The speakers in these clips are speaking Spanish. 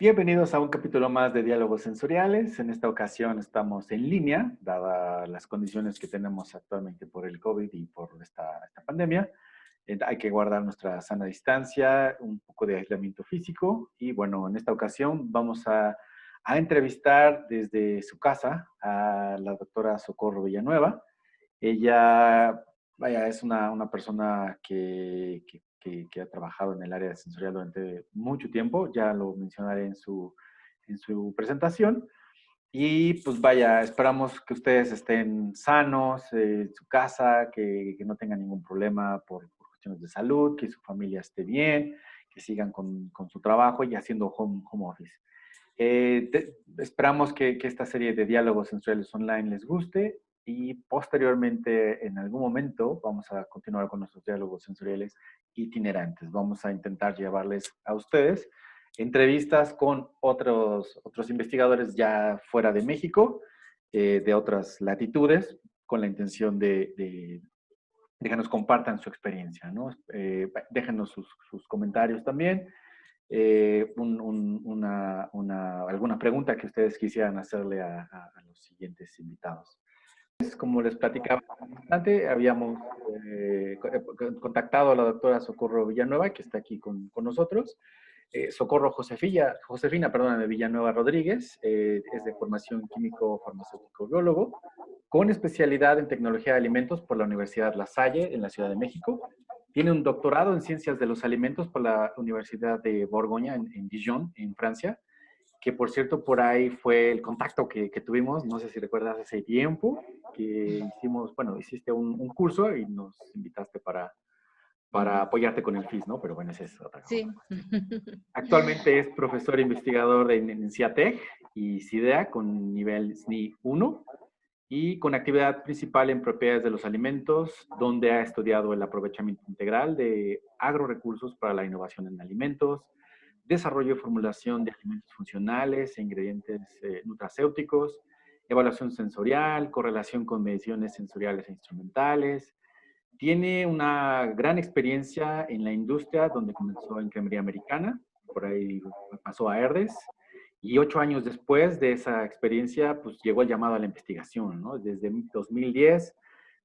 Bienvenidos a un capítulo más de Diálogos Sensoriales. En esta ocasión estamos en línea, dadas las condiciones que tenemos actualmente por el COVID y por esta, pandemia. Eh, hay que guardar nuestra sana distancia, un poco de aislamiento físico y bueno, en esta ocasión vamos a, entrevistar desde su casa a la doctora Socorro Villanueva. Ella, vaya, es una, persona que que, ha trabajado en el área sensorial durante mucho tiempo, ya lo mencionaré en su, en su presentación. Y pues vaya, esperamos que ustedes estén sanos en su casa, que, que no tengan ningún problema por, cuestiones de salud, que su familia esté bien, que sigan con, con su trabajo y haciendo home, home office. Eh, esperamos que, que, esta serie de diálogos sensoriales online les guste y posteriormente, en algún momento, vamos a continuar con nuestros diálogos sensoriales itinerantes. Vamos a intentar llevarles a ustedes entrevistas con otros, otros investigadores ya fuera de México, eh, de otras latitudes, con la intención de, de, que nos compartan su experiencia. ¿no? Eh, déjenos sus, comentarios también. Eh, una, una, alguna pregunta que ustedes quisieran hacerle a los siguientes invitados. Como les platicaba antes, habíamos eh, contactado a la doctora Socorro Villanueva, que está aquí con, nosotros. Eh, Socorro Josefina, Josefina perdón, de Villanueva Rodríguez, eh, es de formación químico farmacéutico biólogo, con especialidad en tecnología de alimentos por la Universidad La Salle en la Ciudad de México. Tiene un doctorado en ciencias de los alimentos por la Universidad de Borgoña en Dijon, en Francia que por cierto por ahí fue el contacto que, que, tuvimos, no sé si recuerdas hace tiempo, que hicimos, bueno, hiciste un, un, curso y nos invitaste para, para apoyarte con el FIS, ¿no? Pero bueno, esa es otra cosa. Sí. Actualmente es profesor investigador en, en CIATEC y CIDEA con nivel SNI 1 y con actividad principal en propiedades de los alimentos, donde ha estudiado el aprovechamiento integral de agrorecursos para la innovación en alimentos, desarrollo y formulación de alimentos funcionales e ingredientes eh, nutracéuticos, evaluación sensorial, correlación con mediciones sensoriales e instrumentales. Tiene una gran experiencia en la industria, donde comenzó en cremería americana, por ahí pasó a Herdes, y ocho años después de esa experiencia, pues llegó el llamado a la investigación, ¿no? Desde 2010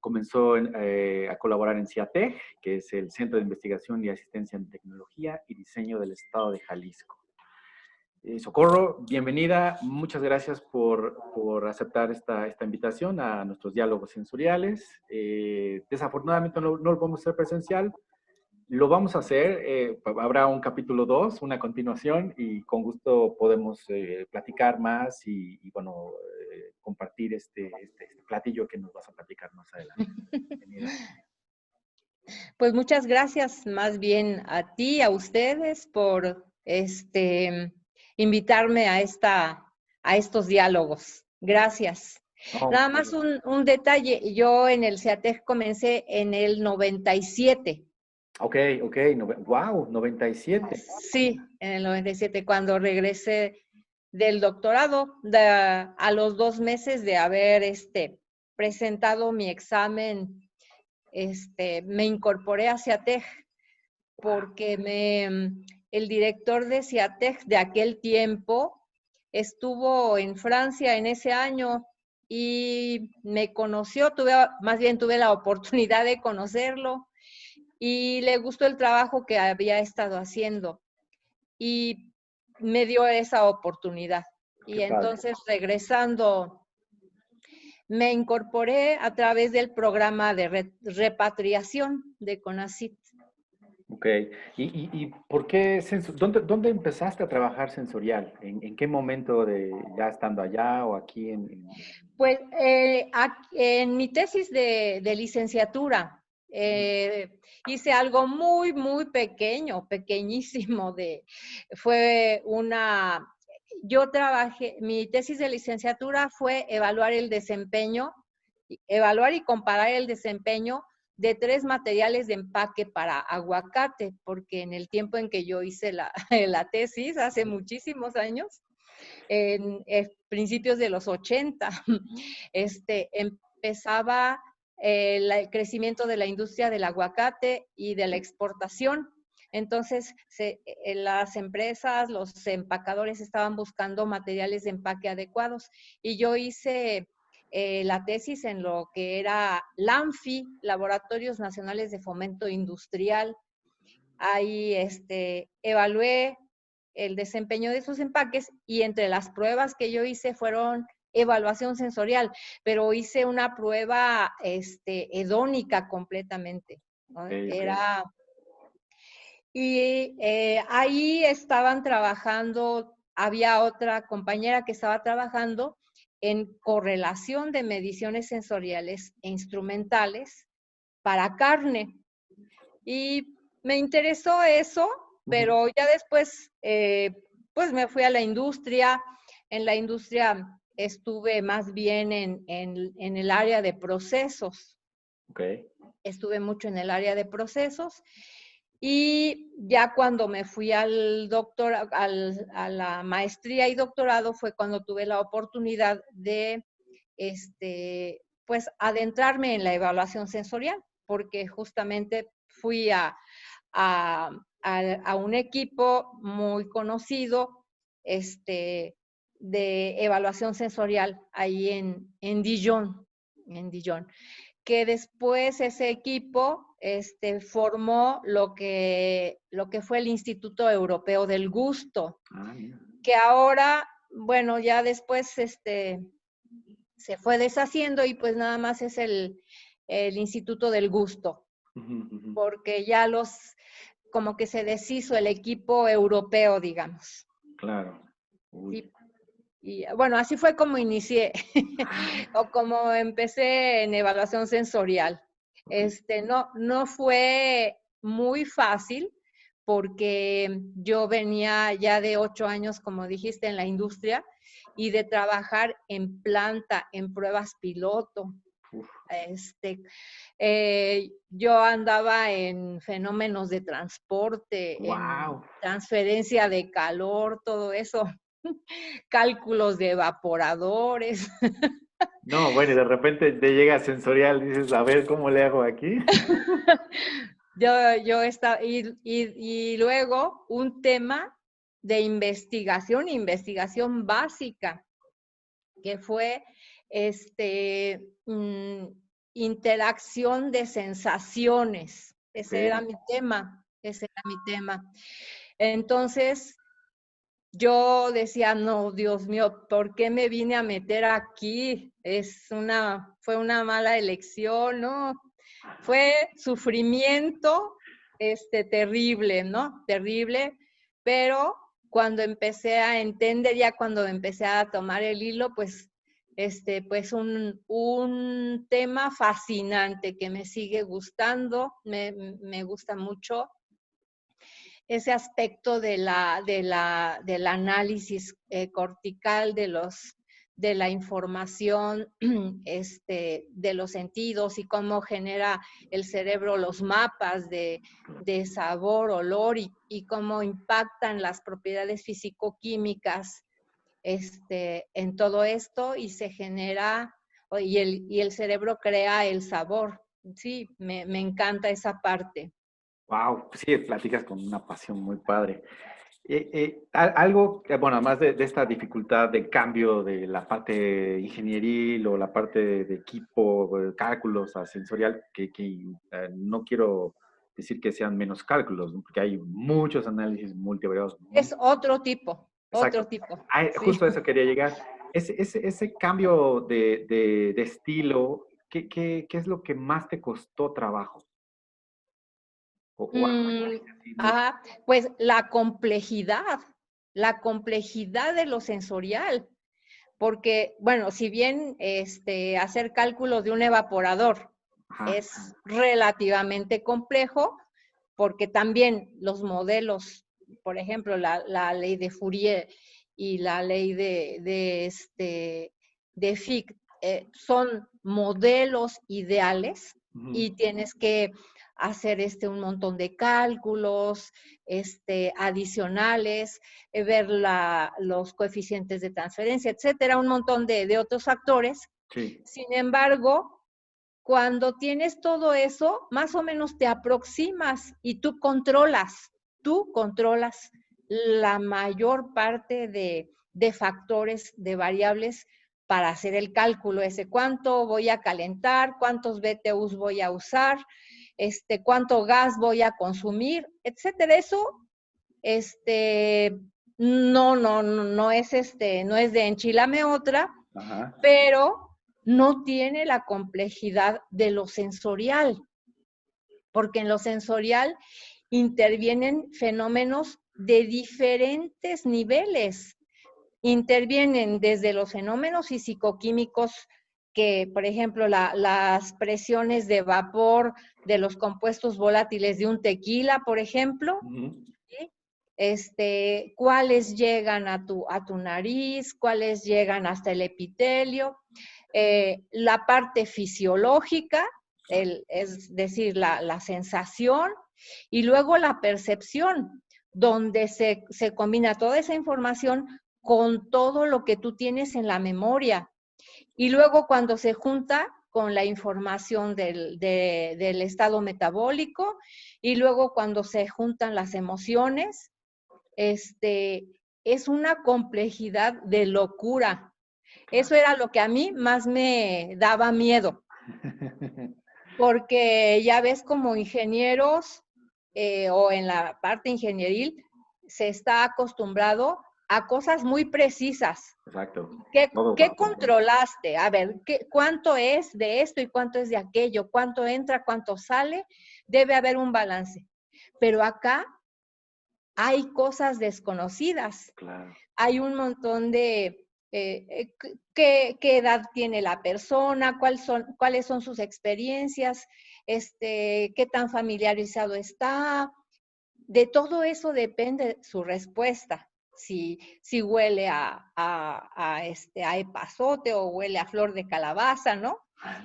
comenzó eh, a colaborar en CIATEG, que es el Centro de Investigación y Asistencia en Tecnología y Diseño del Estado de Jalisco. Eh, Socorro, bienvenida. Muchas gracias por, por aceptar esta, esta, invitación a nuestros diálogos sensoriales. Eh, desafortunadamente no, no, lo podemos hacer presencial. Lo vamos a hacer. habrá un capítulo 2, una continuación, y con gusto podemos platicar más y, y bueno, compartir este, este, este, platillo que nos vas a platicar más adelante. Pues muchas gracias más bien a ti, a ustedes por este, invitarme a, esta, a estos diálogos. Gracias. Nada más un, un, detalle, yo en el CEATEC comencé en el 97. Ok, ok, wow, 97. Sí, en el 97, cuando regresé del doctorado, a los dos meses de haber este, presentado mi examen, este, me incorporé a CIATEG porque me, el director de CIATEG de aquel tiempo estuvo en Francia en ese año y me conoció, tuve, más bien tuve la oportunidad de conocerlo y le gustó el trabajo que había estado haciendo. Y me dio esa oportunidad. y entonces regresando, me incorporé a través del programa de repatriación de CONACIT. Ok. ¿Y, y, por qué, dónde, dónde, empezaste a trabajar sensorial? ¿En, qué momento de ya estando allá o aquí en...? Pues eh, en mi tesis de, de licenciatura, eh, hice algo muy, muy pequeño, pequeñísimo de, fue una, yo trabajé, mi tesis de licenciatura fue evaluar el desempeño, evaluar y comparar el desempeño de tres materiales de empaque para aguacate, porque en el tiempo en que yo hice la, la tesis, hace muchísimos años, en, en, principios de los 80, este, empezaba el crecimiento de la industria del aguacate y de la exportación. Entonces, eh, las empresas, los empacadores estaban buscando materiales de empaque adecuados y yo hice eh, la tesis en lo que era LANFI, Laboratorios Nacionales de Fomento Industrial. Ahí este, evalué el desempeño de esos empaques y entre las pruebas que yo hice fueron evaluación sensorial, pero hice una prueba este, hedónica completamente. Era, y eh, ahí estaban trabajando, había otra compañera que estaba trabajando en correlación de mediciones sensoriales e instrumentales para carne. Y me interesó eso, pero ya después, eh, pues me fui a la industria. En la industria estuve más bien en, el área de procesos. Okay. Estuve mucho en el área de procesos. Y ya cuando me fui al doctor, a la maestría y doctorado fue cuando tuve la oportunidad de, este, pues, adentrarme en la evaluación sensorial, porque justamente fui a, a, un equipo muy conocido este, de evaluación sensorial ahí en, en Dijon, en Dijon, que después ese equipo este, formó lo que, lo que fue el Instituto Europeo del Gusto, ah, que ahora, bueno, ya después este, se fue deshaciendo y pues nada más es el, el Instituto del Gusto, porque ya los como que se deshizo el equipo europeo, digamos. Claro. Y, bueno, así fue como inicié o como empecé en evaluación sensorial. Este, no, no fue muy fácil porque yo venía ya de ocho años, como dijiste, en la industria y de trabajar en planta, en pruebas piloto. Este, eh, yo andaba en fenómenos de transporte, en transferencia de calor, todo eso, cálculos de evaporadores. No, bueno, y de repente te llega sensorial, dices, a ver cómo le hago aquí. yo, yo estaba, y, y, luego un tema de investigación, investigación básica, que fue este, mm, interacción de sensaciones. Ese era mi tema, ese era mi tema. Entonces, yo decía, no, Dios mío, ¿por qué me vine a meter aquí? Es una, fue una mala elección, ¿no? Fue sufrimiento, este, terrible, ¿no? Terrible, pero cuando empecé a entender, ya cuando empecé a tomar el hilo, pues este, pues un, un, tema fascinante que me sigue gustando, me, me gusta mucho ese aspecto de la, de la, del análisis eh, cortical de, los, de la información este, de los sentidos y cómo genera el cerebro los mapas de, de sabor, olor y, y, cómo impactan las propiedades físico-químicas este, en todo esto y se genera, y el, y el cerebro crea el sabor. Sí, me, me encanta esa parte. Wow, sí, platicas con una pasión muy padre. Eh, eh, algo, bueno, además de, esta dificultad de cambio de la parte ingenieril o la parte de, equipo, de cálculos a sensorial, que, eh, no quiero decir que sean menos cálculos, porque hay muchos análisis multivariados. Es otro tipo. Otro tipo. Justo a eso quería llegar. Ese, ese, ese cambio de, de, estilo, ¿qué, ¿qué, qué, es lo que más te costó trabajo? Mm, ajá, pues la complejidad, la complejidad de lo sensorial. Porque, bueno, si bien este, hacer cálculos de un evaporador es relativamente complejo, porque también los modelos por ejemplo, la, ley de Fourier y la ley de, este, de Fick eh, son modelos ideales y tienes que hacer este, un montón de cálculos este, adicionales, eh, ver los coeficientes de transferencia, etcétera, un montón de, otros factores. Sin embargo, cuando tienes todo eso, más o menos te aproximas y tú controlas tú controlas la mayor parte de, de factores, de variables para hacer el cálculo ese, cuánto voy a calentar, cuántos BTUs voy a usar, este, cuánto gas voy a consumir, etcétera. Eso, este, no, no, no es este, no es de enchilame otra, pero no tiene la complejidad de lo sensorial, porque en lo sensorial intervienen fenómenos de diferentes niveles. Intervienen desde los fenómenos fisicoquímicos que, por ejemplo, las presiones de vapor de los compuestos volátiles de un tequila, por ejemplo, este, cuáles llegan a tu, a tu nariz, cuáles llegan hasta el epitelio, eh, la parte fisiológica, es decir, la, sensación, y luego la percepción, donde se, combina toda esa información con todo lo que tú tienes en la memoria. Y luego cuando se junta con la información del, del estado metabólico y luego cuando se juntan las emociones, este, es una complejidad de locura. Eso era lo que a mí más me daba miedo. Porque ya ves como ingenieros eh, o en la parte ingenieril se está acostumbrado a cosas muy precisas. Exacto. ¿Qué, controlaste? A ver, ¿qué, ¿cuánto es de esto y cuánto es de aquello? ¿Cuánto entra, cuánto sale? Debe haber un balance. Pero acá hay cosas desconocidas. Hay un montón de eh, eh, qué, edad tiene la persona, son, cuáles son sus experiencias, este, qué tan familiarizado está. De todo eso depende su respuesta. Si, si huele a, a, este, a epazote o huele a flor de calabaza, ¿no?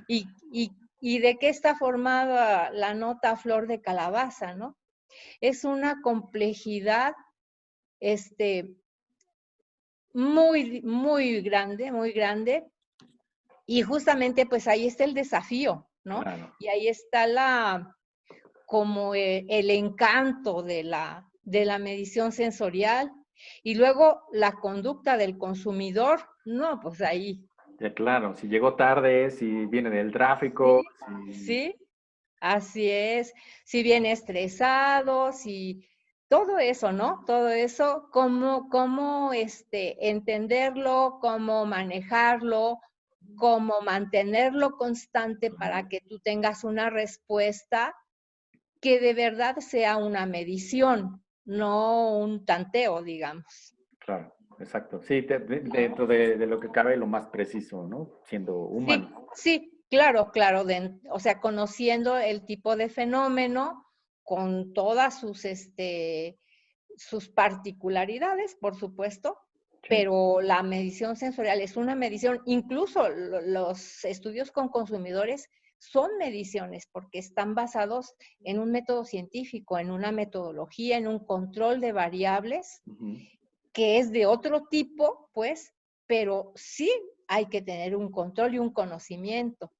Y, y, y de qué está formada la nota flor de calabaza, ¿no? Es una complejidad este, muy, muy grande, muy grande. Y justamente pues ahí está el desafío, ¿no? Y ahí está la, como eh, el, encanto de la, de la medición sensorial. Y luego la conducta del consumidor, no, pues ahí. Ya, claro, si llegó tarde, si viene del tráfico. sí Así es, si viene estresado, si todo eso, ¿no? Todo eso, cómo, cómo este, entenderlo, cómo manejarlo, cómo mantenerlo constante para que tú tengas una respuesta que de verdad sea una medición, no un tanteo, digamos. Claro, exacto. Sí, dentro de, lo que cabe, lo más preciso, ¿no? Siendo humano. sí, Claro, claro, o sea, conociendo el tipo de fenómeno con todas sus, este, sus particularidades, por supuesto, pero la medición sensorial es una medición, incluso los estudios con consumidores son mediciones porque están basados en un método científico, en una metodología, en un control de variables que es de otro tipo, pues, pero sí hay que tener un control y un conocimiento.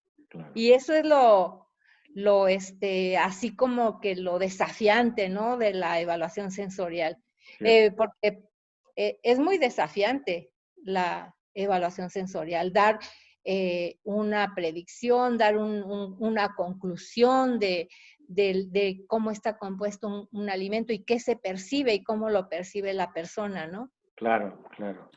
Y eso es lo, lo, este, así como que lo desafiante, ¿no? De la evaluación sensorial. Eh, porque eh, es muy desafiante la evaluación sensorial, dar eh, una predicción, dar una conclusión de, de, cómo está compuesto un, un, alimento y qué se percibe y cómo lo percibe la persona, ¿no? Claro, claro.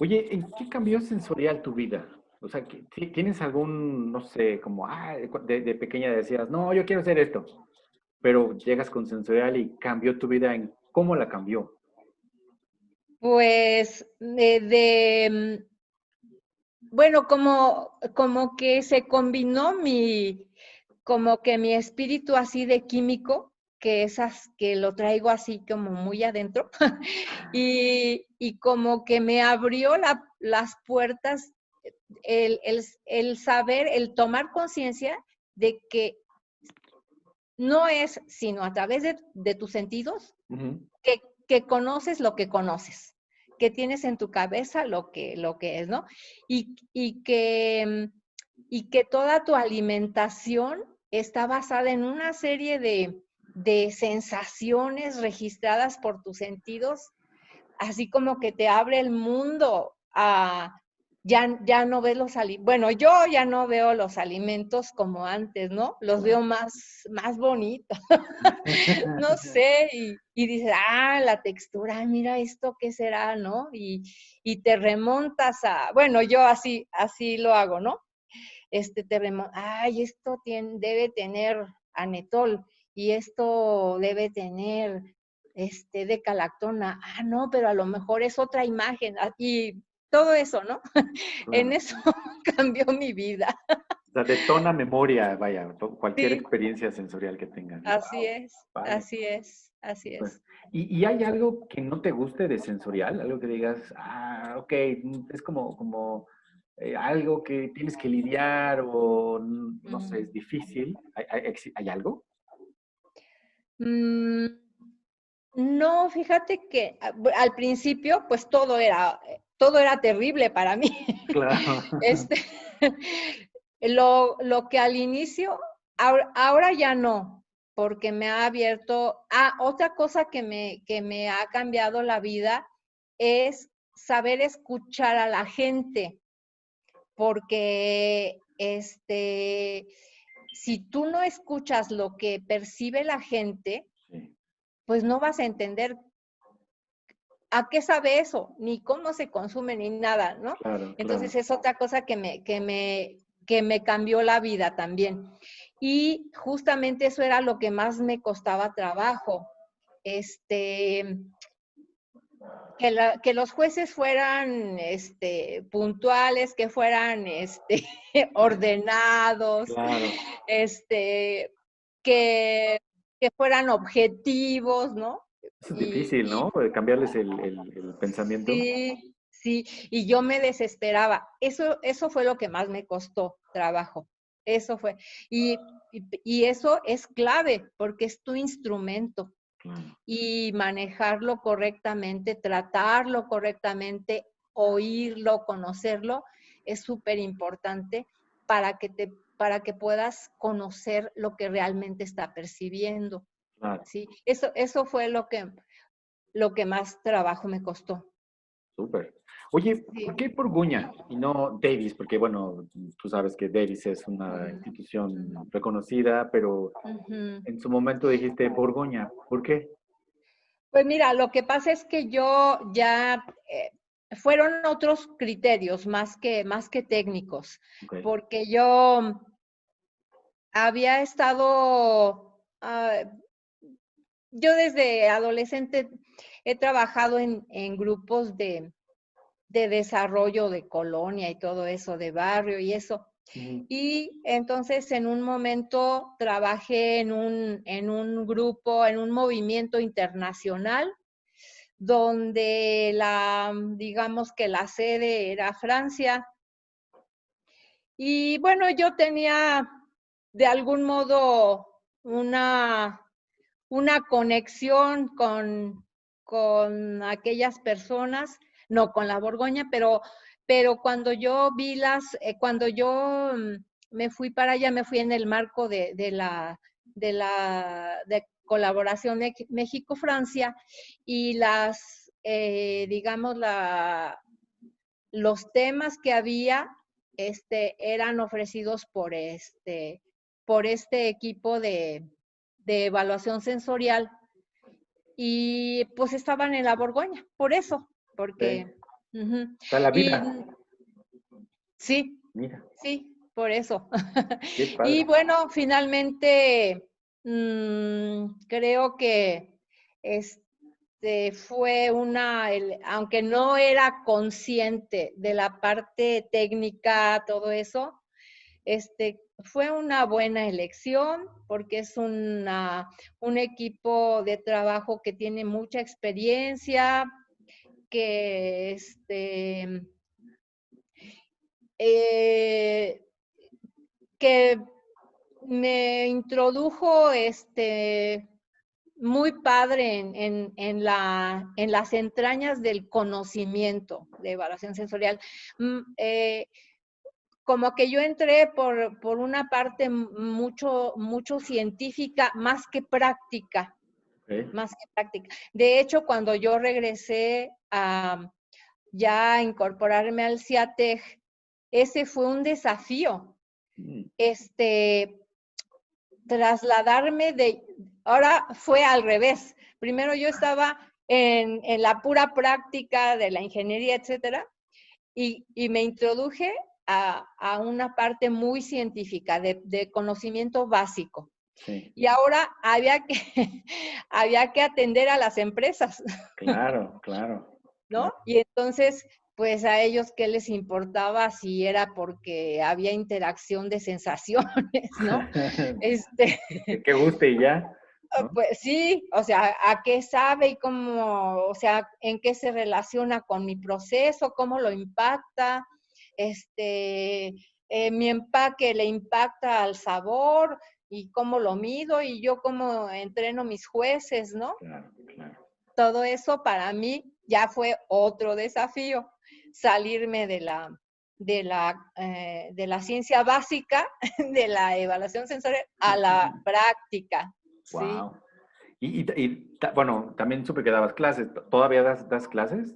Oye, ¿en qué cambió sensorial tu vida? O sea, ¿tienes algún, no sé, como, ah, de, pequeña decías, no, yo quiero hacer esto, pero llegas con sensorial y cambió tu vida en cómo la cambió? Pues de, mm, bueno, como, como que se combinó mi, como que mi espíritu así de químico, que esas que lo traigo así como muy adentro, y, y como que me abrió la, las puertas el, saber, el tomar conciencia de que no es sino a través de, tus sentidos que, conoces lo que conoces, que tienes en tu cabeza lo que, lo que es, ¿no? Y, y, que, y que toda tu alimentación está basada en una serie de, de sensaciones registradas por tus sentidos, así como que te abre el mundo a, ya, ya no ves los alimentos, bueno, yo ya no veo los alimentos como antes, ¿no? Los veo más, más bonitos, no sé, y, y, dices, ah, la textura, mira esto, ¿qué será, no? Y, y te remontas a, bueno, yo así, así lo hago, ¿no? Este, te remontas, ay, esto tiene, debe tener anetol, y esto debe tener este de calactona, ah, no, pero a lo mejor es otra imagen, ah, y todo eso, ¿no? en eso cambió mi vida. O sea, detona memoria, vaya, cualquier experiencia sensorial que tengas. Así es, así es, así pues, es. ¿y, ¿y, hay algo que no te guste de sensorial? Algo que digas, ah, ok, es como, como eh, algo que tienes que lidiar o, no sé, es difícil. ¿Hay, hay, hay algo? Mm, no, fíjate que al principio, pues todo era, todo era terrible para mí. Claro. Este, lo, lo, que al inicio, ahora, ahora, ya no, porque me ha abierto. Ah, otra cosa que me, que me ha cambiado la vida es saber escuchar a la gente, porque este si tú no escuchas lo que percibe la gente, pues no vas a entender a qué sabe eso, ni cómo se consume, ni nada, ¿no? Entonces es otra cosa que me, que, me, que me cambió la vida también. Y justamente eso era lo que más me costaba trabajo. Este, que, los jueces fueran este, puntuales, que fueran este, ordenados, este, que, fueran objetivos, ¿no? Es difícil, ¿no? Cambiarles el, pensamiento. Sí, sí, y yo me desesperaba. Eso, eso fue lo que más me costó trabajo. Eso fue. y, y eso es clave porque es tu instrumento y manejarlo correctamente, tratarlo correctamente, oírlo, conocerlo, es súper importante para que te para que puedas conocer lo que realmente está percibiendo. ¿Sí? Eso, eso fue lo que, lo que más trabajo me costó. Súper. Oye, ¿por qué Borgoña y no Davis? Porque, bueno, tú sabes que Davis es una institución reconocida, pero en su momento dijiste Borgoña. ¿Por qué? Pues mira, lo que pasa es que yo ya eh, fueron otros criterios más que, más que técnicos, porque yo había estado, ah, yo desde adolescente he trabajado en, en grupos de, de desarrollo de colonia y todo eso, de barrio y eso. Y entonces en un momento trabajé en un, en un grupo, en un movimiento internacional, donde la, digamos que la sede era Francia. Y bueno, yo tenía de algún modo una, una conexión con, con aquellas personas no con la Borgoña, pero, pero cuando yo vi las, eh, cuando yo mm, me fui para allá, me fui en el marco de, la, de la de colaboración México-Francia y las, eh, digamos, la, los temas que había este, eran ofrecidos por este, por este equipo de, de evaluación sensorial y pues estaban en la Borgoña, por eso, porque... Está la vida. sí, sí, por eso. y bueno, finalmente mm, creo que este fue una, aunque no era consciente de la parte técnica, todo eso, este, fue una buena elección porque es un equipo de trabajo que tiene mucha experiencia, que este, eh, que me introdujo este, muy padre en, la, en, las entrañas del conocimiento de evaluación sensorial. Mm, eh, como que yo entré por, por una parte mucho, mucho científica más que práctica. Más que práctica. De hecho, cuando yo regresé a ya incorporarme al CIATEG, ese fue un desafío. Mm. Este, trasladarme de, ahora fue al revés. Primero yo estaba en, la pura práctica de la ingeniería, etcétera, y, me introduje a, una parte muy científica, de, conocimiento básico. Y ahora había que, había que atender a las empresas. Claro, claro. ¿No? Y entonces pues a ellos qué les importaba si era porque había interacción de sensaciones, ¿no? este, que guste y ya. Ah, pues sí, o sea, a qué sabe y cómo, o sea, en qué se relaciona con mi proceso, cómo lo impacta, este, eh, mi empaque le impacta al sabor y cómo lo mido y yo cómo entreno mis jueces, ¿no? Claro, claro. Todo eso para mí ya fue otro desafío salirme de la, de la, eh, de la ciencia básica, de la evaluación sensorial, a la práctica. Wow. Y, bueno, también supe que dabas clases. ¿Todavía das, das clases?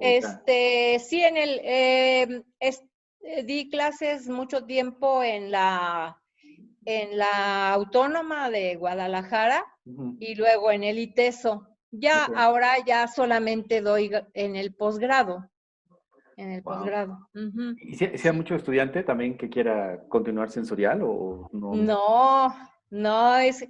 Este, sí, en el, em, eh, di clases mucho tiempo en la, en la Autónoma de Guadalajara y luego en el ITESO. Ya ahora ya solamente doy en el posgrado en el posgrado. ¿Y si, hay mucho estudiante también que quiera continuar sensorial o no? No, no, es,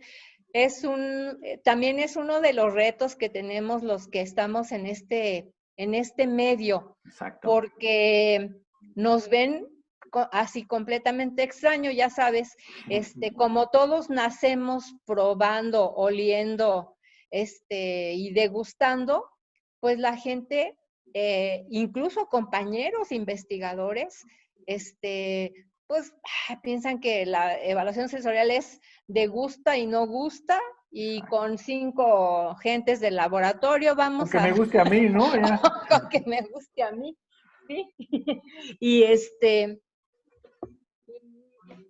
es un, eh, también es uno de los retos que tenemos los que estamos en este, en este medio. Exacto. Porque nos ven así completamente extraño, ya sabes, este, como todos nacemos probando, oliendo, este, y degustando, pues la gente eh, incluso compañeros investigadores, este, pues ah, piensan que la evaluación sensorial es de gusta y no gusta y con cinco gentes del laboratorio vamos a... Que me guste a mí, ¿no? que me guste a mí, ¿sí? y este,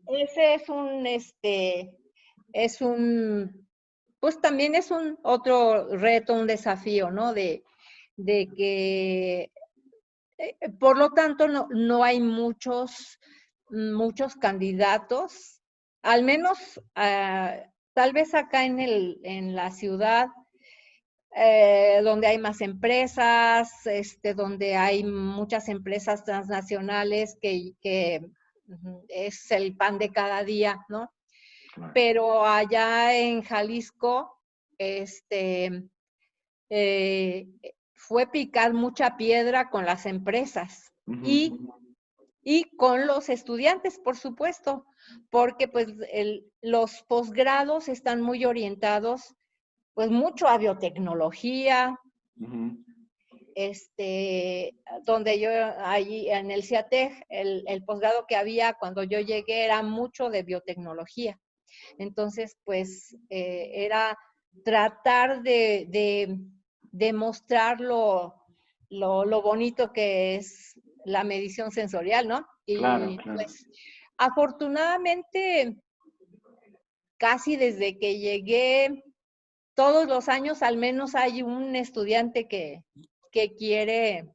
ese es un, este, es un, pues también es un otro reto, un desafío, ¿no? De, de que, eh, por lo tanto, no, no, hay muchos, muchos candidatos, al menos ah, tal vez acá en, el, en la ciudad, eh, donde hay más empresas, este, donde hay muchas empresas transnacionales que, que es el pan de cada día, ¿no? Pero allá en Jalisco, este, eh, fue picar mucha piedra con las empresas y, y, con los estudiantes, por supuesto, porque pues los posgrados están muy orientados pues mucho a biotecnología, este, donde yo allí en el CIATEG, el, el posgrado que había cuando yo llegué era mucho de biotecnología. Entonces, pues eh, era tratar de demostrar lo, lo, bonito que es la medición sensorial, ¿no? Y pues afortunadamente, casi desde que llegué, todos los años al menos hay un estudiante que, que quiere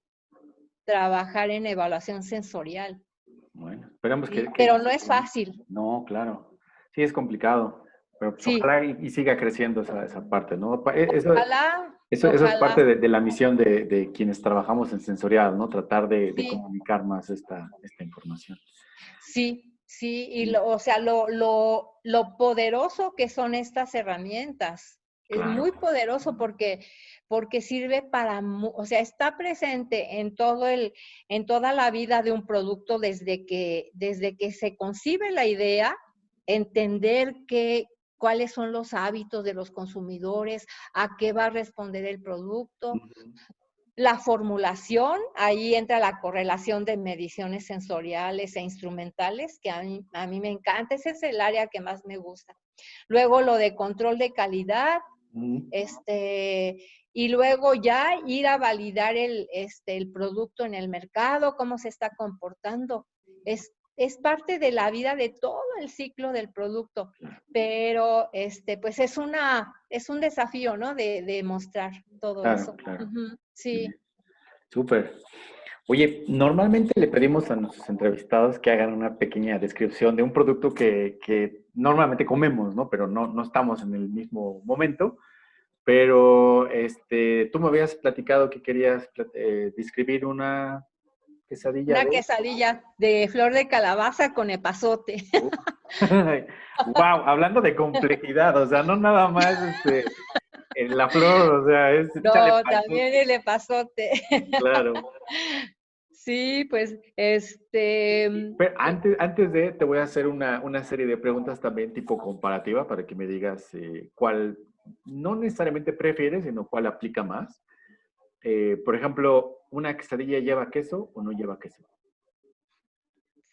trabajar en evaluación sensorial. Bueno, esperamos que... Pero no es fácil. No, claro. Sí, es complicado. Pero pues, ojalá y, siga creciendo esa, esa parte, ¿no? E, eso, ojalá. Eso, eso es parte de, la misión de, de, quienes trabajamos en sensorial, ¿no? Tratar de, comunicar más esta, esta, información. Sí, sí, y lo, o sea, lo, lo, lo, poderoso que son estas herramientas. Es muy poderoso porque, porque sirve para, o sea, está presente en todo el, en toda la vida de un producto desde que, desde que se concibe la idea, entender qué, cuáles son los hábitos de los consumidores, a qué va a responder el producto. La formulación, ahí entra la correlación de mediciones sensoriales e instrumentales, que a mí, a mí me encanta, ese es el área que más me gusta. Luego lo de control de calidad, este, y luego ya ir a validar el, este, el producto en el mercado, cómo se está comportando. Es, es parte de la vida de todo el ciclo del producto, pero este, pues es una, es un desafío, ¿no? De, de mostrar todo eso. Sí. Súper. Oye, normalmente le pedimos a nuestros entrevistados que hagan una pequeña descripción de un producto que, que normalmente comemos, ¿no? Pero no, no estamos en el mismo momento. Pero este, tú me habías platicado que querías eh, describir una quesadilla. Una quesadilla de flor de calabaza con epazote. wow, hablando de complejidad, o sea, no nada más este, en la flor, o sea, es. No, también el epazote. Claro. Sí, pues este. Pero antes, antes de, te voy a hacer una, una serie de preguntas también tipo comparativa para que me digas eh, cuál no necesariamente prefieres, sino cuál aplica más. Eh, por ejemplo, ¿una quesadilla lleva queso o no lleva queso?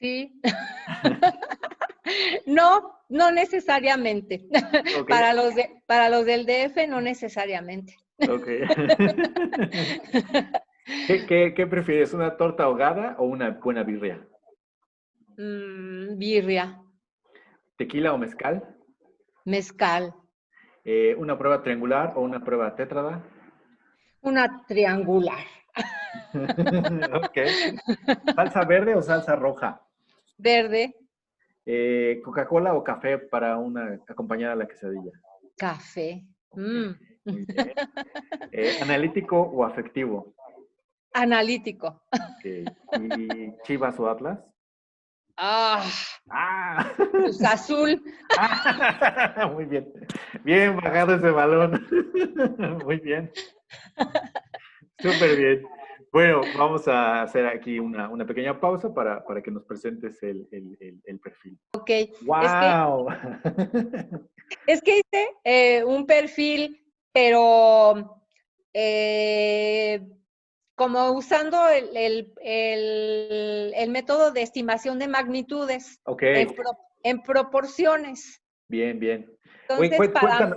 Sí. no, no necesariamente. Para, los de, para los del DF, no necesariamente. ¿Qué, prefieres, una torta ahogada o una buena birria? Mm, birria. ¿Tequila o mezcal? Mezcal. Eh, ¿Una prueba triangular o una prueba tétrada? Una triangular. ok. ¿Salsa verde o salsa roja? Verde. Eh, ¿Coca-Cola o café para una acompañada a la quesadilla? Café. Mm. Eh, ¿Analítico o afectivo? Analítico. ¿Y Chivas o Atlas? Ah, ah. Azul. muy bien. Bien bajado ese balón. muy bien. Súper bien. Bueno, vamos a hacer aquí una, pequeña pausa para, que nos presentes el, perfil. Ok. ¡Wow! Es que, hice eh, un perfil, pero eh, como usando el, método de estimación de magnitudes en, proporciones. Bien, bien.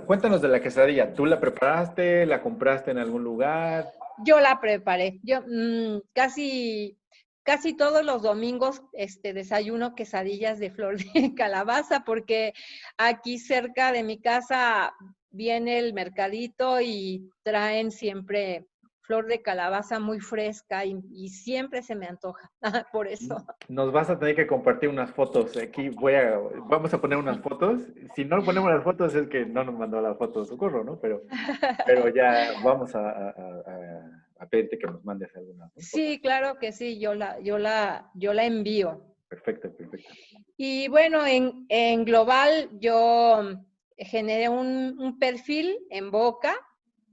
cuéntanos, de la quesadilla. ¿Tú la preparaste? ¿La compraste en algún lugar? Yo la preparé. Yo mm, casi, casi todos los domingos este, desayuno quesadillas de flor de calabaza porque aquí cerca de mi casa viene el mercadito y traen siempre flor de calabaza muy fresca y, siempre se me antoja, por eso. Nos vas a tener que compartir unas fotos. Aquí voy a, vamos a poner unas fotos. Si no ponemos las fotos es que no nos mandó las fotos de socorro, ¿no? Pero, pero ya vamos a, a, pedirte que nos mandes algunas. Sí, claro que sí, yo la, yo la, yo la envío. Perfecto, perfecto. Y bueno, en, en global yo generé un, un perfil en Boca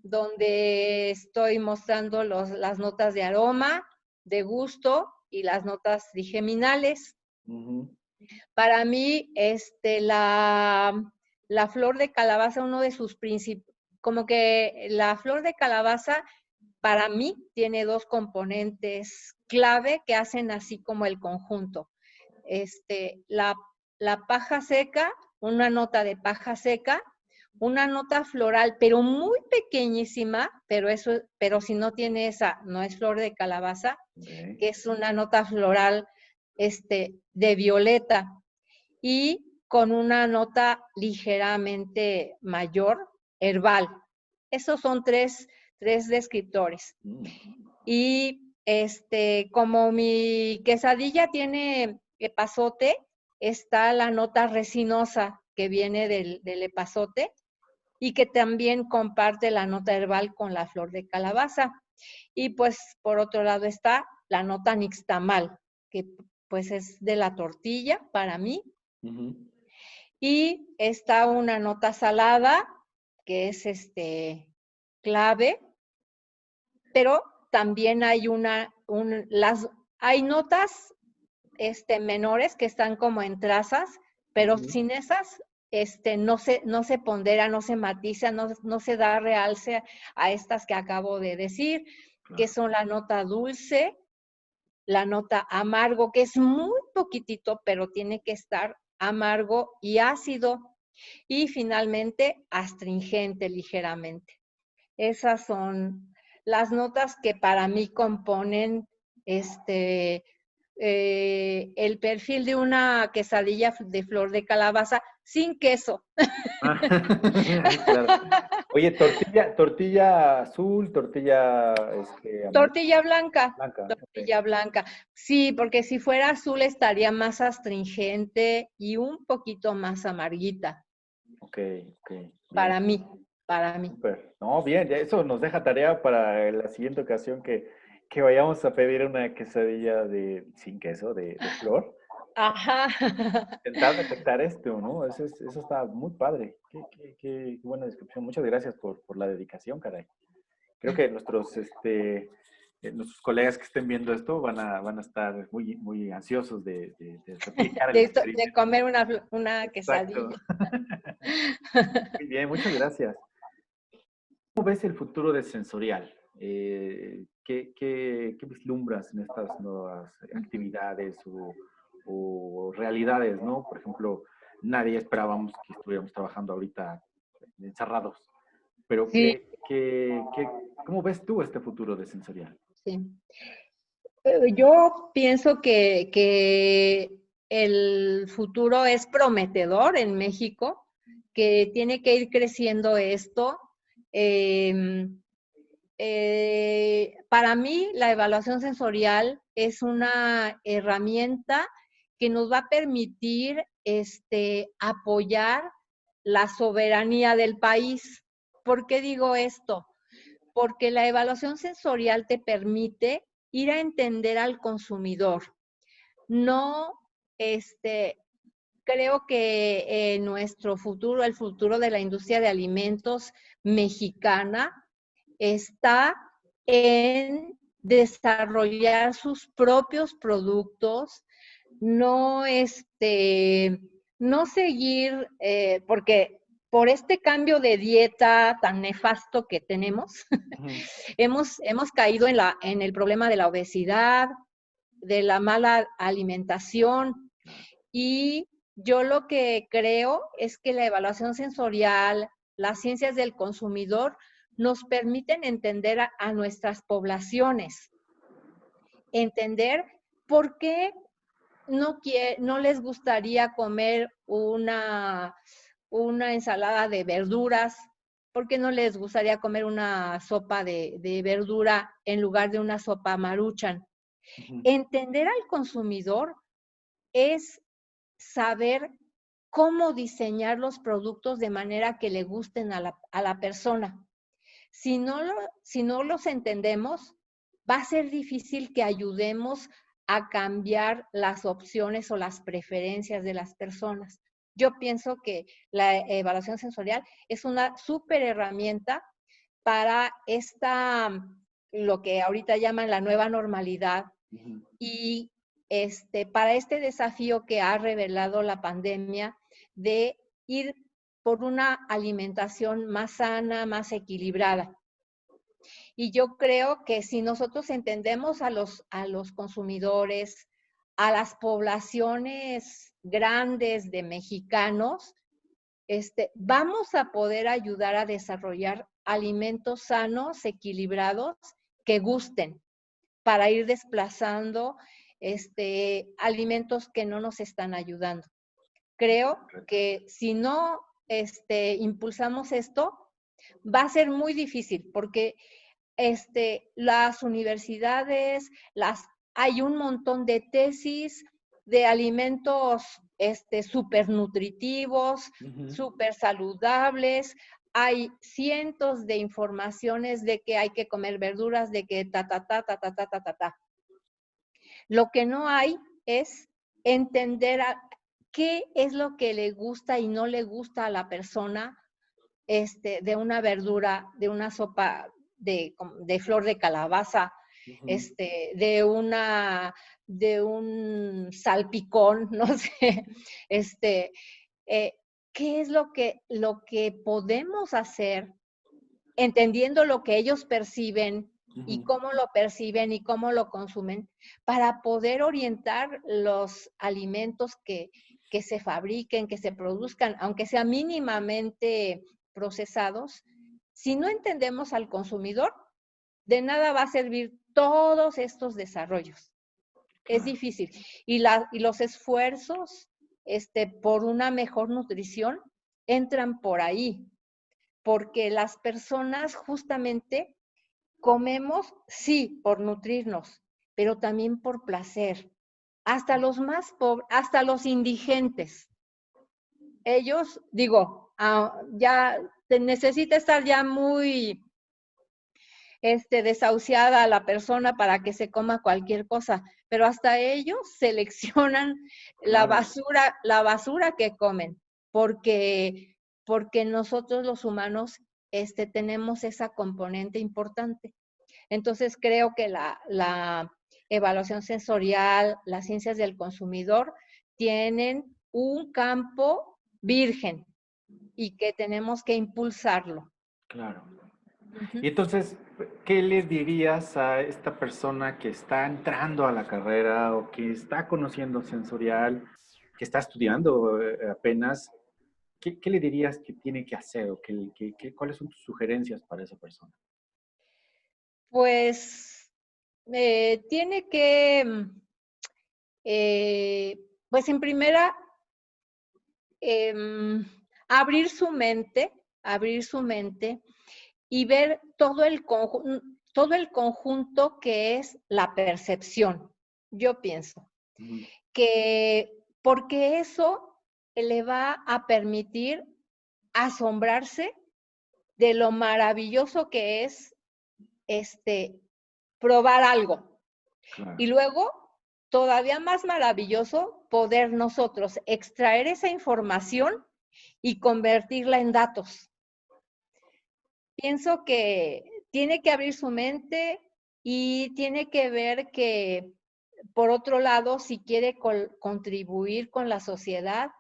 donde estoy mostrando las notas de aroma, de gusto y las notas digeminales. Para mí, este, la, la, flor de calabaza, uno de sus principios, como que la flor de calabaza, para mí, tiene dos componentes clave que hacen así como el conjunto. Este, la, la paja seca, una nota de paja seca una nota floral, pero muy pequeñísima, pero eso, pero si no tiene esa, no es flor de calabaza, que es una nota floral este, de violeta y con una nota ligeramente mayor, herbal. Esos son tres, tres descriptores. Mm. Y este, como mi quesadilla tiene epazote, está la nota resinosa que viene del, del epazote y que también comparte la nota herbal con la flor de calabaza. Y pues por otro lado está la nota nixtamal, que pues es de la tortilla para mí. Y está una nota salada, que es este clave, pero también hay una, las, hay notas este, menores que están como en trazas, pero sin esas este, no, se, no se pondera, no se matiza, no, se da realce a estas que acabo de decir, que son la nota dulce, la nota amargo, que es muy poquitito, pero tiene que estar amargo y ácido. Y finalmente, astringente ligeramente. Esas son las notas que para mí componen este, eh, el perfil de una quesadilla de flor de calabaza sin queso. Oye, tortilla, tortilla azul, tortilla... Este, tortilla blanca. tortilla blanca. Sí, porque si fuera azul estaría más astringente y un poquito más amarguita. Ok, ok. Para mí, para mí. No, bien, ya eso nos deja tarea para la siguiente ocasión que que vayamos a pedir una quesadilla de, sin queso, de, flor. Ajá. Intentar detectar esto, ¿no? Eso, eso está muy padre. Qué, qué, qué, buena descripción. Muchas gracias por, por, la dedicación, caray. Creo que nuestros, este, eh, nuestros colegas que estén viendo esto van a, van a estar muy, muy ansiosos de, de, de de, comer una, una quesadilla. muy bien, muchas gracias. ¿Cómo ves el futuro de sensorial? Eh, ¿qué, qué, vislumbras en estas nuevas actividades o, realidades, no? Por ejemplo, nadie esperábamos que estuviéramos trabajando ahorita encerrados. Pero, ¿qué, qué, cómo ves tú este futuro de sensorial? Sí. Eh, yo pienso que, que el futuro es prometedor en México, que tiene que ir creciendo esto. Eh, eh, para mí la evaluación sensorial es una herramienta que nos va a permitir este, apoyar la soberanía del país. ¿Por qué digo esto? Porque la evaluación sensorial te permite ir a entender al consumidor. No, este, creo que nuestro futuro, el futuro de la industria de alimentos mexicana, está en desarrollar sus propios productos, no, este, no seguir, eh, porque por este cambio de dieta tan nefasto que tenemos, hemos, hemos caído en, la, en el problema de la obesidad, de la mala alimentación. Y yo lo que creo es que la evaluación sensorial, las ciencias del consumidor, nos permiten entender a, nuestras poblaciones, entender por qué no, no les gustaría comer una, una ensalada de verduras, por qué no les gustaría comer una sopa de, verdura en lugar de una sopa maruchan. Entender al consumidor es saber cómo diseñar los productos de manera que le gusten a la, a la persona. Si no, si no los entendemos, va a ser difícil que ayudemos a cambiar las opciones o las preferencias de las personas. Yo pienso que la evaluación sensorial es una súper herramienta para esta, lo que ahorita llaman la nueva normalidad y este, para este desafío que ha revelado la pandemia de ir por una alimentación más sana, más equilibrada. Y yo creo que si nosotros entendemos a los, a los consumidores, a las poblaciones grandes de mexicanos, este, vamos a poder ayudar a desarrollar alimentos sanos, equilibrados, que gusten, para ir desplazando este, alimentos que no nos están ayudando. Creo que si no este, impulsamos esto, va a ser muy difícil porque este, las universidades, las, hay un montón de tesis de alimentos este, súper nutritivos, súper saludables. Hay cientos de informaciones de que hay que comer verduras, de que ta, ta, ta, ta, ta, ta, ta, ta, ta. Lo que no hay es entender a, qué es lo que le gusta y no le gusta a la persona este, de una verdura, de una sopa de, flor de calabaza, este, de una de un salpicón, no sé, este, eh, ¿qué es lo que, lo que podemos hacer entendiendo lo que ellos perciben y cómo lo perciben y cómo lo consumen para poder orientar los alimentos que, que se fabriquen, que se produzcan, aunque sean mínimamente procesados, si no entendemos al consumidor, de nada va a servir todos estos desarrollos. es difícil. Y, la, y los esfuerzos este, por una mejor nutrición entran por ahí, porque las personas justamente comemos, sí, por nutrirnos, pero también por placer. Hasta los más pobres, hasta los indigentes. Ellos, digo, ah, ya necesita estar ya muy este, desahuciada la persona para que se coma cualquier cosa, pero hasta ellos seleccionan la basura, la basura que comen, porque, porque nosotros los humanos este, tenemos esa componente importante. Entonces creo que la, la evaluación sensorial, las ciencias del consumidor tienen un campo virgen y que tenemos que impulsarlo. Claro. Y entonces, ¿qué le dirías a esta persona que está entrando a la carrera o que está conociendo sensorial, que está estudiando eh, apenas? ¿Qué, le dirías que tiene que hacer o cuáles son tus sugerencias para esa persona? Pues eh, tiene que, mm, eh, pues en primera, em, abrir su mente, abrir su mente y ver todo el, todo el conjunto que es la percepción. Yo pienso que porque eso le va a permitir asombrarse de lo maravilloso que es este probar algo. Y luego, todavía más maravilloso, poder nosotros extraer esa información y convertirla en datos pienso que tiene que abrir su mente y tiene que ver que, por otro lado, si quiere contribuir con la sociedad,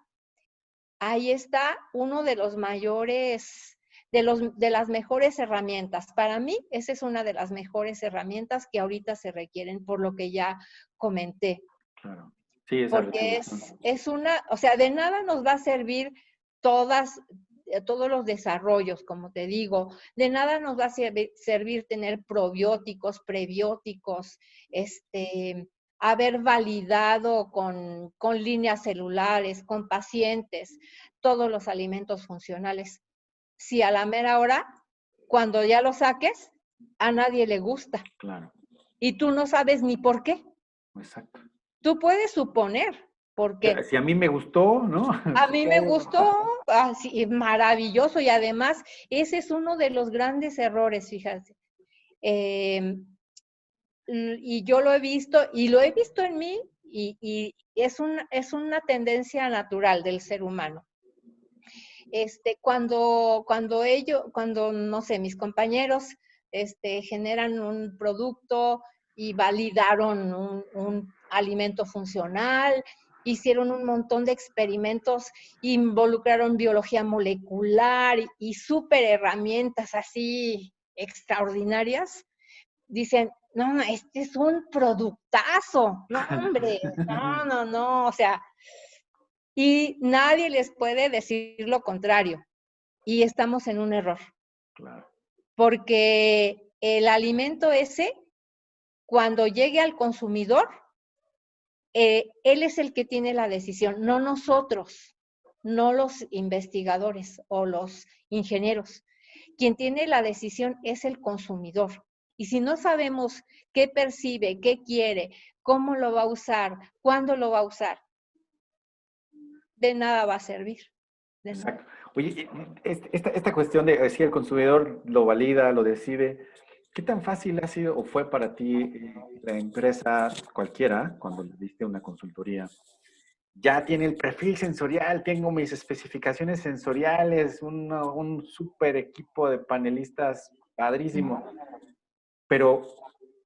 ahí está uno de los mayores, de, los, de las mejores herramientas. Para mí, esa es una de las mejores herramientas que ahorita se requieren, por lo que ya comenté. Claro. Sí, Porque es, es una, o sea, de nada nos va a servir todas, eh, todos los desarrollos, como te digo. De nada nos va a servir, tener probióticos, prebióticos, este, haber validado con, con líneas celulares, con pacientes, todos los alimentos funcionales. Si a la mera hora, cuando ya lo saques, a nadie le gusta. Claro. Y tú no sabes ni por qué. Exacto. Tú puedes suponer, porque... Si a mí me gustó, ¿no? A mí me gustó, así, maravilloso, y además ese es uno de los grandes errores, fíjate. Em, y yo lo he visto, y lo he visto en mí, y, es, un, es una tendencia natural del ser humano. Este, cuando, cuando ellos, cuando, no sé, mis compañeros este, generan un producto y validaron un, un alimento funcional hicieron un montón de experimentos, involucraron biología molecular y, súper herramientas así extraordinarias. Dicen, no, este es un productazo. No, hombre, no, no, no, o sea, y nadie les puede decir lo contrario. Y estamos en un error. Claro. Porque el alimento ese, cuando llegue al consumidor, eh, él es el que tiene la decisión, no nosotros, no los investigadores o los ingenieros. Quien tiene la decisión es el consumidor. Y si no sabemos qué percibe, qué quiere, cómo lo va a usar, cuándo lo va a usar, de nada va a servir. Exacto. Oye, esta, esta cuestión de si el consumidor lo valida, lo decide, ¿Qué tan fácil ha sido o fue para ti eh, la empresa cualquiera cuando le diste una consultoría? Ya tiene el perfil sensorial, tengo mis especificaciones sensoriales, un super equipo de panelistas padrísimo, pero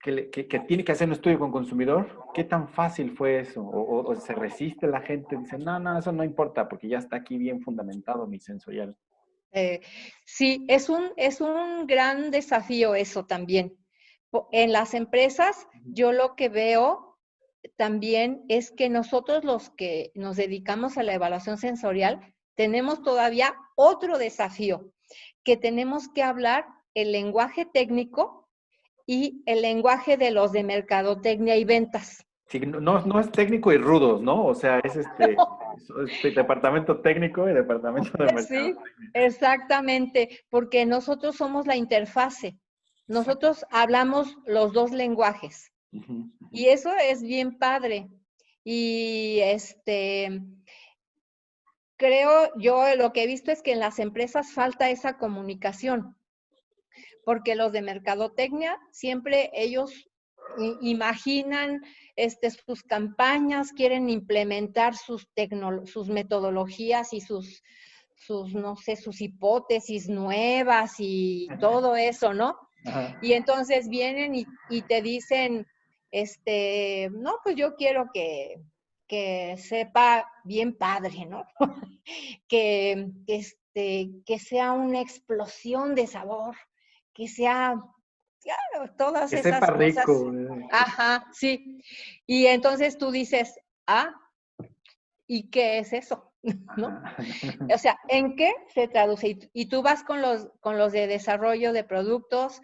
que, tiene que hacer un estudio con consumidor, ¿qué tan fácil fue eso? ¿O, se resiste la gente? Dice, no, no, eso no importa porque ya está aquí bien fundamentado mi sensorial. Eh, sí, es un, es un gran desafío eso también. En las empresas, yo lo que veo también es que nosotros los que nos dedicamos a la evaluación sensorial, tenemos todavía otro desafío, que tenemos que hablar el lenguaje técnico y el lenguaje de los de mercadotecnia y ventas. Sí, no, no es técnico y rudos, ¿no? O sea, es este, este departamento técnico y departamento de mercado. Sí, exactamente, porque nosotros somos la interfase. Nosotros hablamos los dos lenguajes. Y eso es bien padre. Y este, creo yo lo que he visto es que en las empresas falta esa comunicación, porque los de mercadotecnia siempre ellos imaginan este, sus campañas, quieren implementar sus, sus metodologías y sus, sus, no sé, sus hipótesis nuevas y todo eso, ¿no? Y entonces vienen y, y, te dicen, este, no, pues yo quiero que, que sepa bien padre, ¿no? que, este, que sea una explosión de sabor, que sea claro, todas que esas sepa Rico. Eh. Ajá, sí. Y entonces tú dices, ah, ¿y qué es eso? ¿No? O sea, ¿en qué se traduce? Y, tú vas con los, con los de desarrollo de productos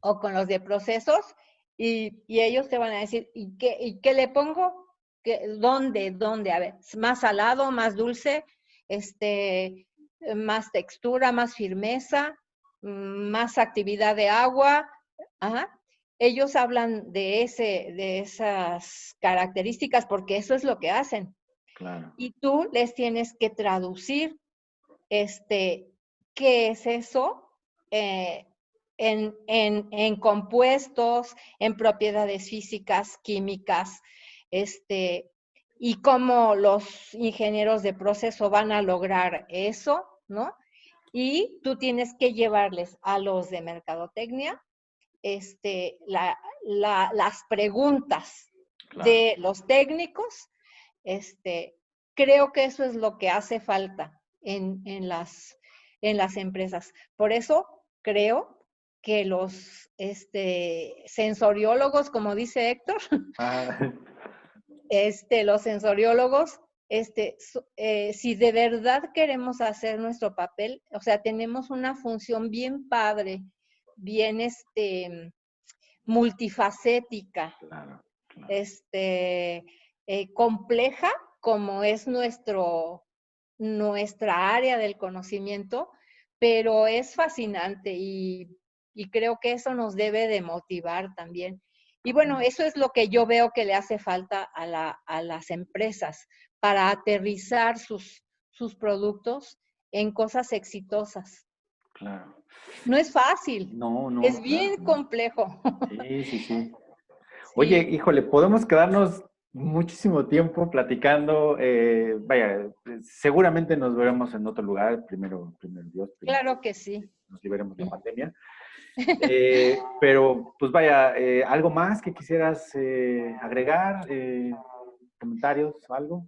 o con los de procesos y, ellos te van a decir, ¿y qué, y qué le pongo? ¿Qué, ¿Dónde? ¿Dónde? A ver, ¿más salado, más dulce? Este, más textura, más firmeza, más actividad de agua. Ellos hablan de, ese, de esas características porque eso es lo que hacen. Y tú les tienes que traducir este, qué es eso eh, en, en, compuestos, en propiedades físicas, químicas, este, y cómo los ingenieros de proceso van a lograr eso, ¿no? Y tú tienes que llevarles a los de mercadotecnia este, las preguntas de los técnicos. Este, creo que eso es lo que hace falta en, las, en las empresas. Por eso creo que los este, sensoriólogos, como dice Héctor, ah. este, los sensoriólogos este, eh, si de verdad queremos hacer nuestro papel, o sea, tenemos una función bien padre, bien este, multifacética, este, eh, compleja como es nuestro, nuestra área del conocimiento, pero es fascinante y, y creo que eso nos debe de motivar también. Y bueno, eso es lo que yo veo que le hace falta a, la, a las empresas para aterrizar sus, sus productos en cosas exitosas. Claro. No es fácil. No, no. Es bien complejo. Sí, sí, sí. Oye, híjole, podemos quedarnos muchísimo tiempo platicando. Eh, vaya, seguramente nos veremos en otro lugar, primero, primero Dios. claro que sí. Nos liberemos de la pandemia. Eh, pero, pues vaya, eh, ¿algo más que quisieras agregar? ¿Comentarios? ¿Algo?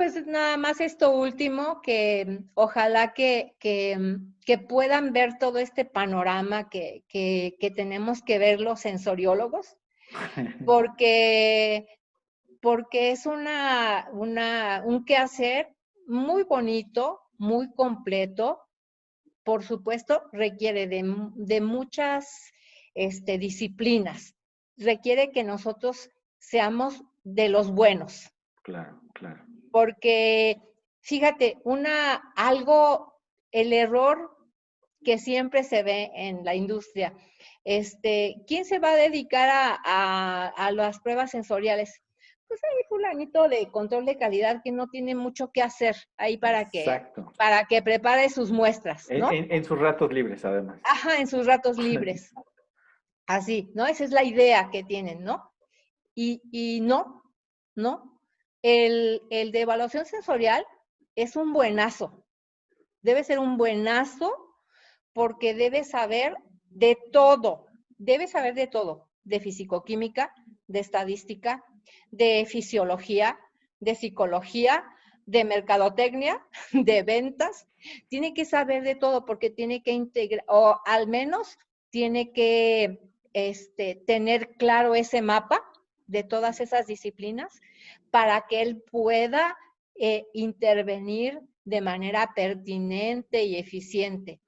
Pues nada más esto último, que ojalá que, que, puedan ver todo este panorama que, que, tenemos que ver los sensoriólogos, porque, porque es una, una, un quehacer muy bonito, muy completo, por supuesto, requiere de, muchas este, disciplinas. Requiere que nosotros seamos de los buenos. Claro, claro. Porque, fíjate, una, algo, el error que siempre se ve en la industria, este, ¿quién se va a dedicar a, a las pruebas sensoriales? pues hay fulanito de control de calidad que no tiene mucho que hacer ahí para que, para que prepare sus muestras, ¿no? En, sus ratos libres, además. Ajá, en sus ratos libres. Así, ¿no? Esa es la idea que tienen, ¿no? Y, y no, ¿no? El, el de evaluación sensorial es un buenazo. Debe ser un buenazo porque debe saber de todo. Debe saber de todo. De fisicoquímica, de estadística, de fisiología, de psicología, de mercadotecnia, de ventas. Tiene que saber de todo porque tiene que integrar, o al menos tiene que este, tener claro ese mapa de todas esas disciplinas para que él pueda eh, intervenir de manera pertinente y eficiente.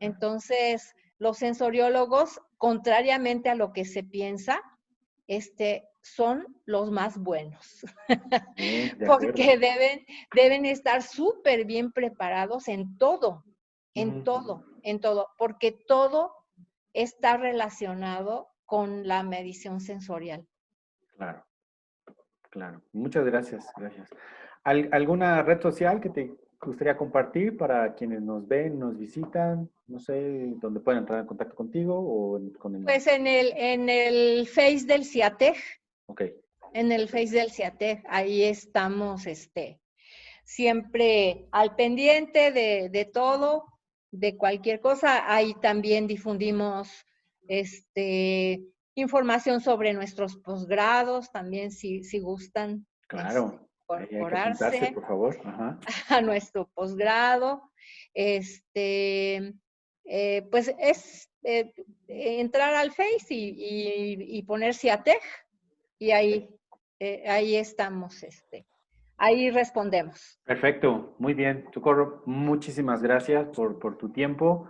Entonces, los sensoriólogos, contrariamente a lo que se piensa, este, son los más buenos, porque deben, deben estar súper bien preparados en todo, en todo, en todo, porque todo está relacionado con la medición sensorial. Claro, claro. Muchas gracias, gracias. ¿Alguna red social que te gustaría compartir para quienes nos ven, nos visitan? No sé, ¿dónde pueden entrar en contacto contigo o con el... Pues en el, en el Face del CIATEG. Ok. En el Face del CIATEG, ahí estamos, este, siempre al pendiente de, de todo, de cualquier cosa. Ahí también difundimos, este, información sobre nuestros posgrados, también si, si gustan. Claro. Este, incorporarse por favor. a nuestro posgrado. Este, eh, pues es eh, entrar al Face y, y, ponerse a TEG y ahí, eh, ahí estamos, este, ahí respondemos. Perfecto, muy bien. Socorro, muchísimas gracias por, por tu tiempo.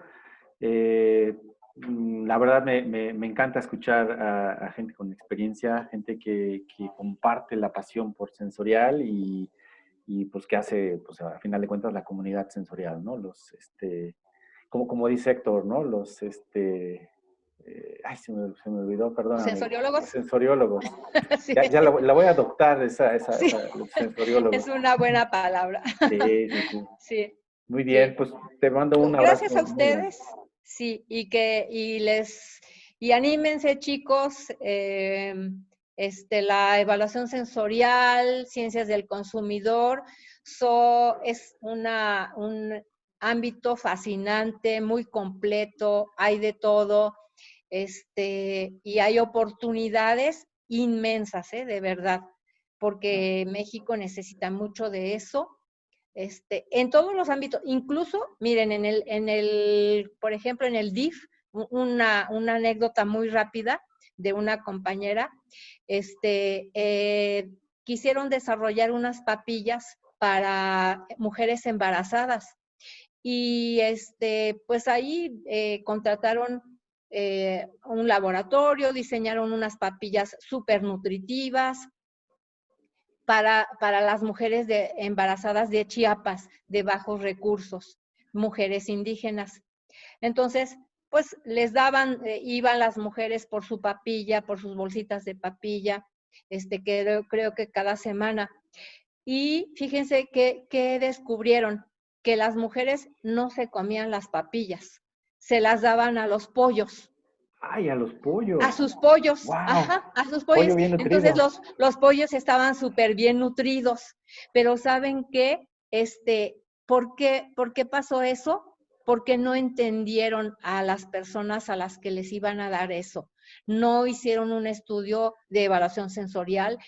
La verdad me, me, encanta escuchar a, gente con experiencia, gente que, que, comparte la pasión por sensorial y, y, pues que hace, pues a final de cuentas, la comunidad sensorial, ¿no? Los, este, como, como dice Héctor, ¿no? Los, este, eh, ay, se me, se me, olvidó, perdón. ¿Sensoriólogos? Sensoriólogos. Ya, ya la, voy a adoptar, esa, esa, sensoriólogo. Es una buena palabra. Sí, sí, sí. Muy bien, pues te mando un abrazo. Gracias a ustedes. Sí, y que, y les, y anímense chicos, eh, este, la evaluación sensorial, ciencias del consumidor, so, es una, un ámbito fascinante, muy completo, hay de todo, este, y hay oportunidades inmensas, ¿eh? de verdad, porque México necesita mucho de eso este, en todos los ámbitos, incluso, miren, en el, en el, por ejemplo, en el DIF, una, anécdota muy rápida de una compañera, este, eh, quisieron desarrollar unas papillas para mujeres embarazadas. Y este, pues ahí eh, contrataron eh, un laboratorio, diseñaron unas papillas súper nutritivas, para, las mujeres embarazadas de Chiapas, de bajos recursos, mujeres indígenas. Entonces, pues les daban, eh, iban las mujeres por su papilla, por sus bolsitas de papilla, este, que creo, que cada semana. Y fíjense que, que descubrieron que las mujeres no se comían las papillas, se las daban a los pollos. Ay, a los pollos. A sus pollos. Ajá, a sus pollos. Entonces los, los pollos estaban súper bien nutridos. Pero ¿saben qué? Este, ¿por qué, ¿Por qué pasó eso? Porque no entendieron a las personas a las que les iban a dar eso. No hicieron un estudio de evaluación sensorial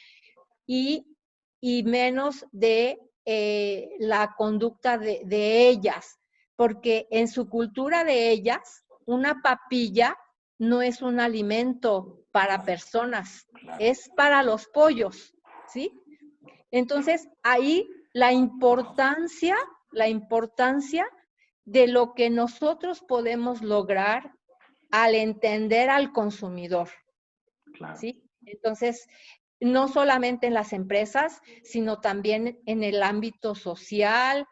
y, y menos de eh, la conducta de, de ellas. Porque en su cultura de ellas, una papilla no es un alimento para personas, es para los pollos, ¿sí? Entonces, ahí la importancia, la importancia de lo que nosotros podemos lograr al entender al consumidor, ¿sí? Entonces, no solamente en las empresas, sino también en el ámbito social,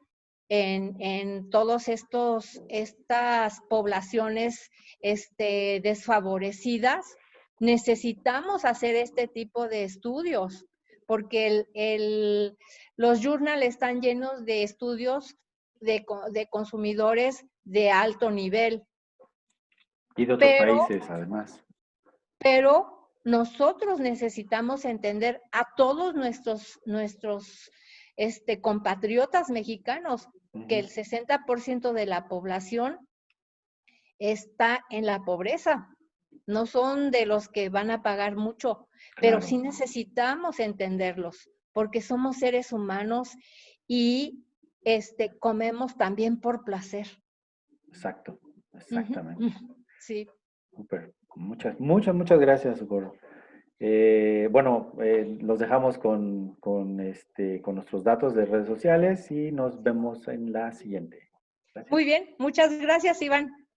en, en estos, estas poblaciones este, desfavorecidas, necesitamos hacer este tipo de estudios, porque el, los journals están llenos de estudios de, de, consumidores de alto nivel. Y de otros países, además. Pero nosotros necesitamos entender a todos nuestros, nuestros este, compatriotas mexicanos que el 60% de la población está en la pobreza. No son de los que van a pagar mucho, pero sí necesitamos entenderlos, porque somos seres humanos y este, comemos también por placer. Exacto, exactamente. Sí. Super. Muchas, muchas, muchas gracias, Socorro. Eh, bueno, eh, los dejamos con, con, este, con nuestros datos de redes sociales y nos vemos en la siguiente. Muy bien, muchas gracias, Iván.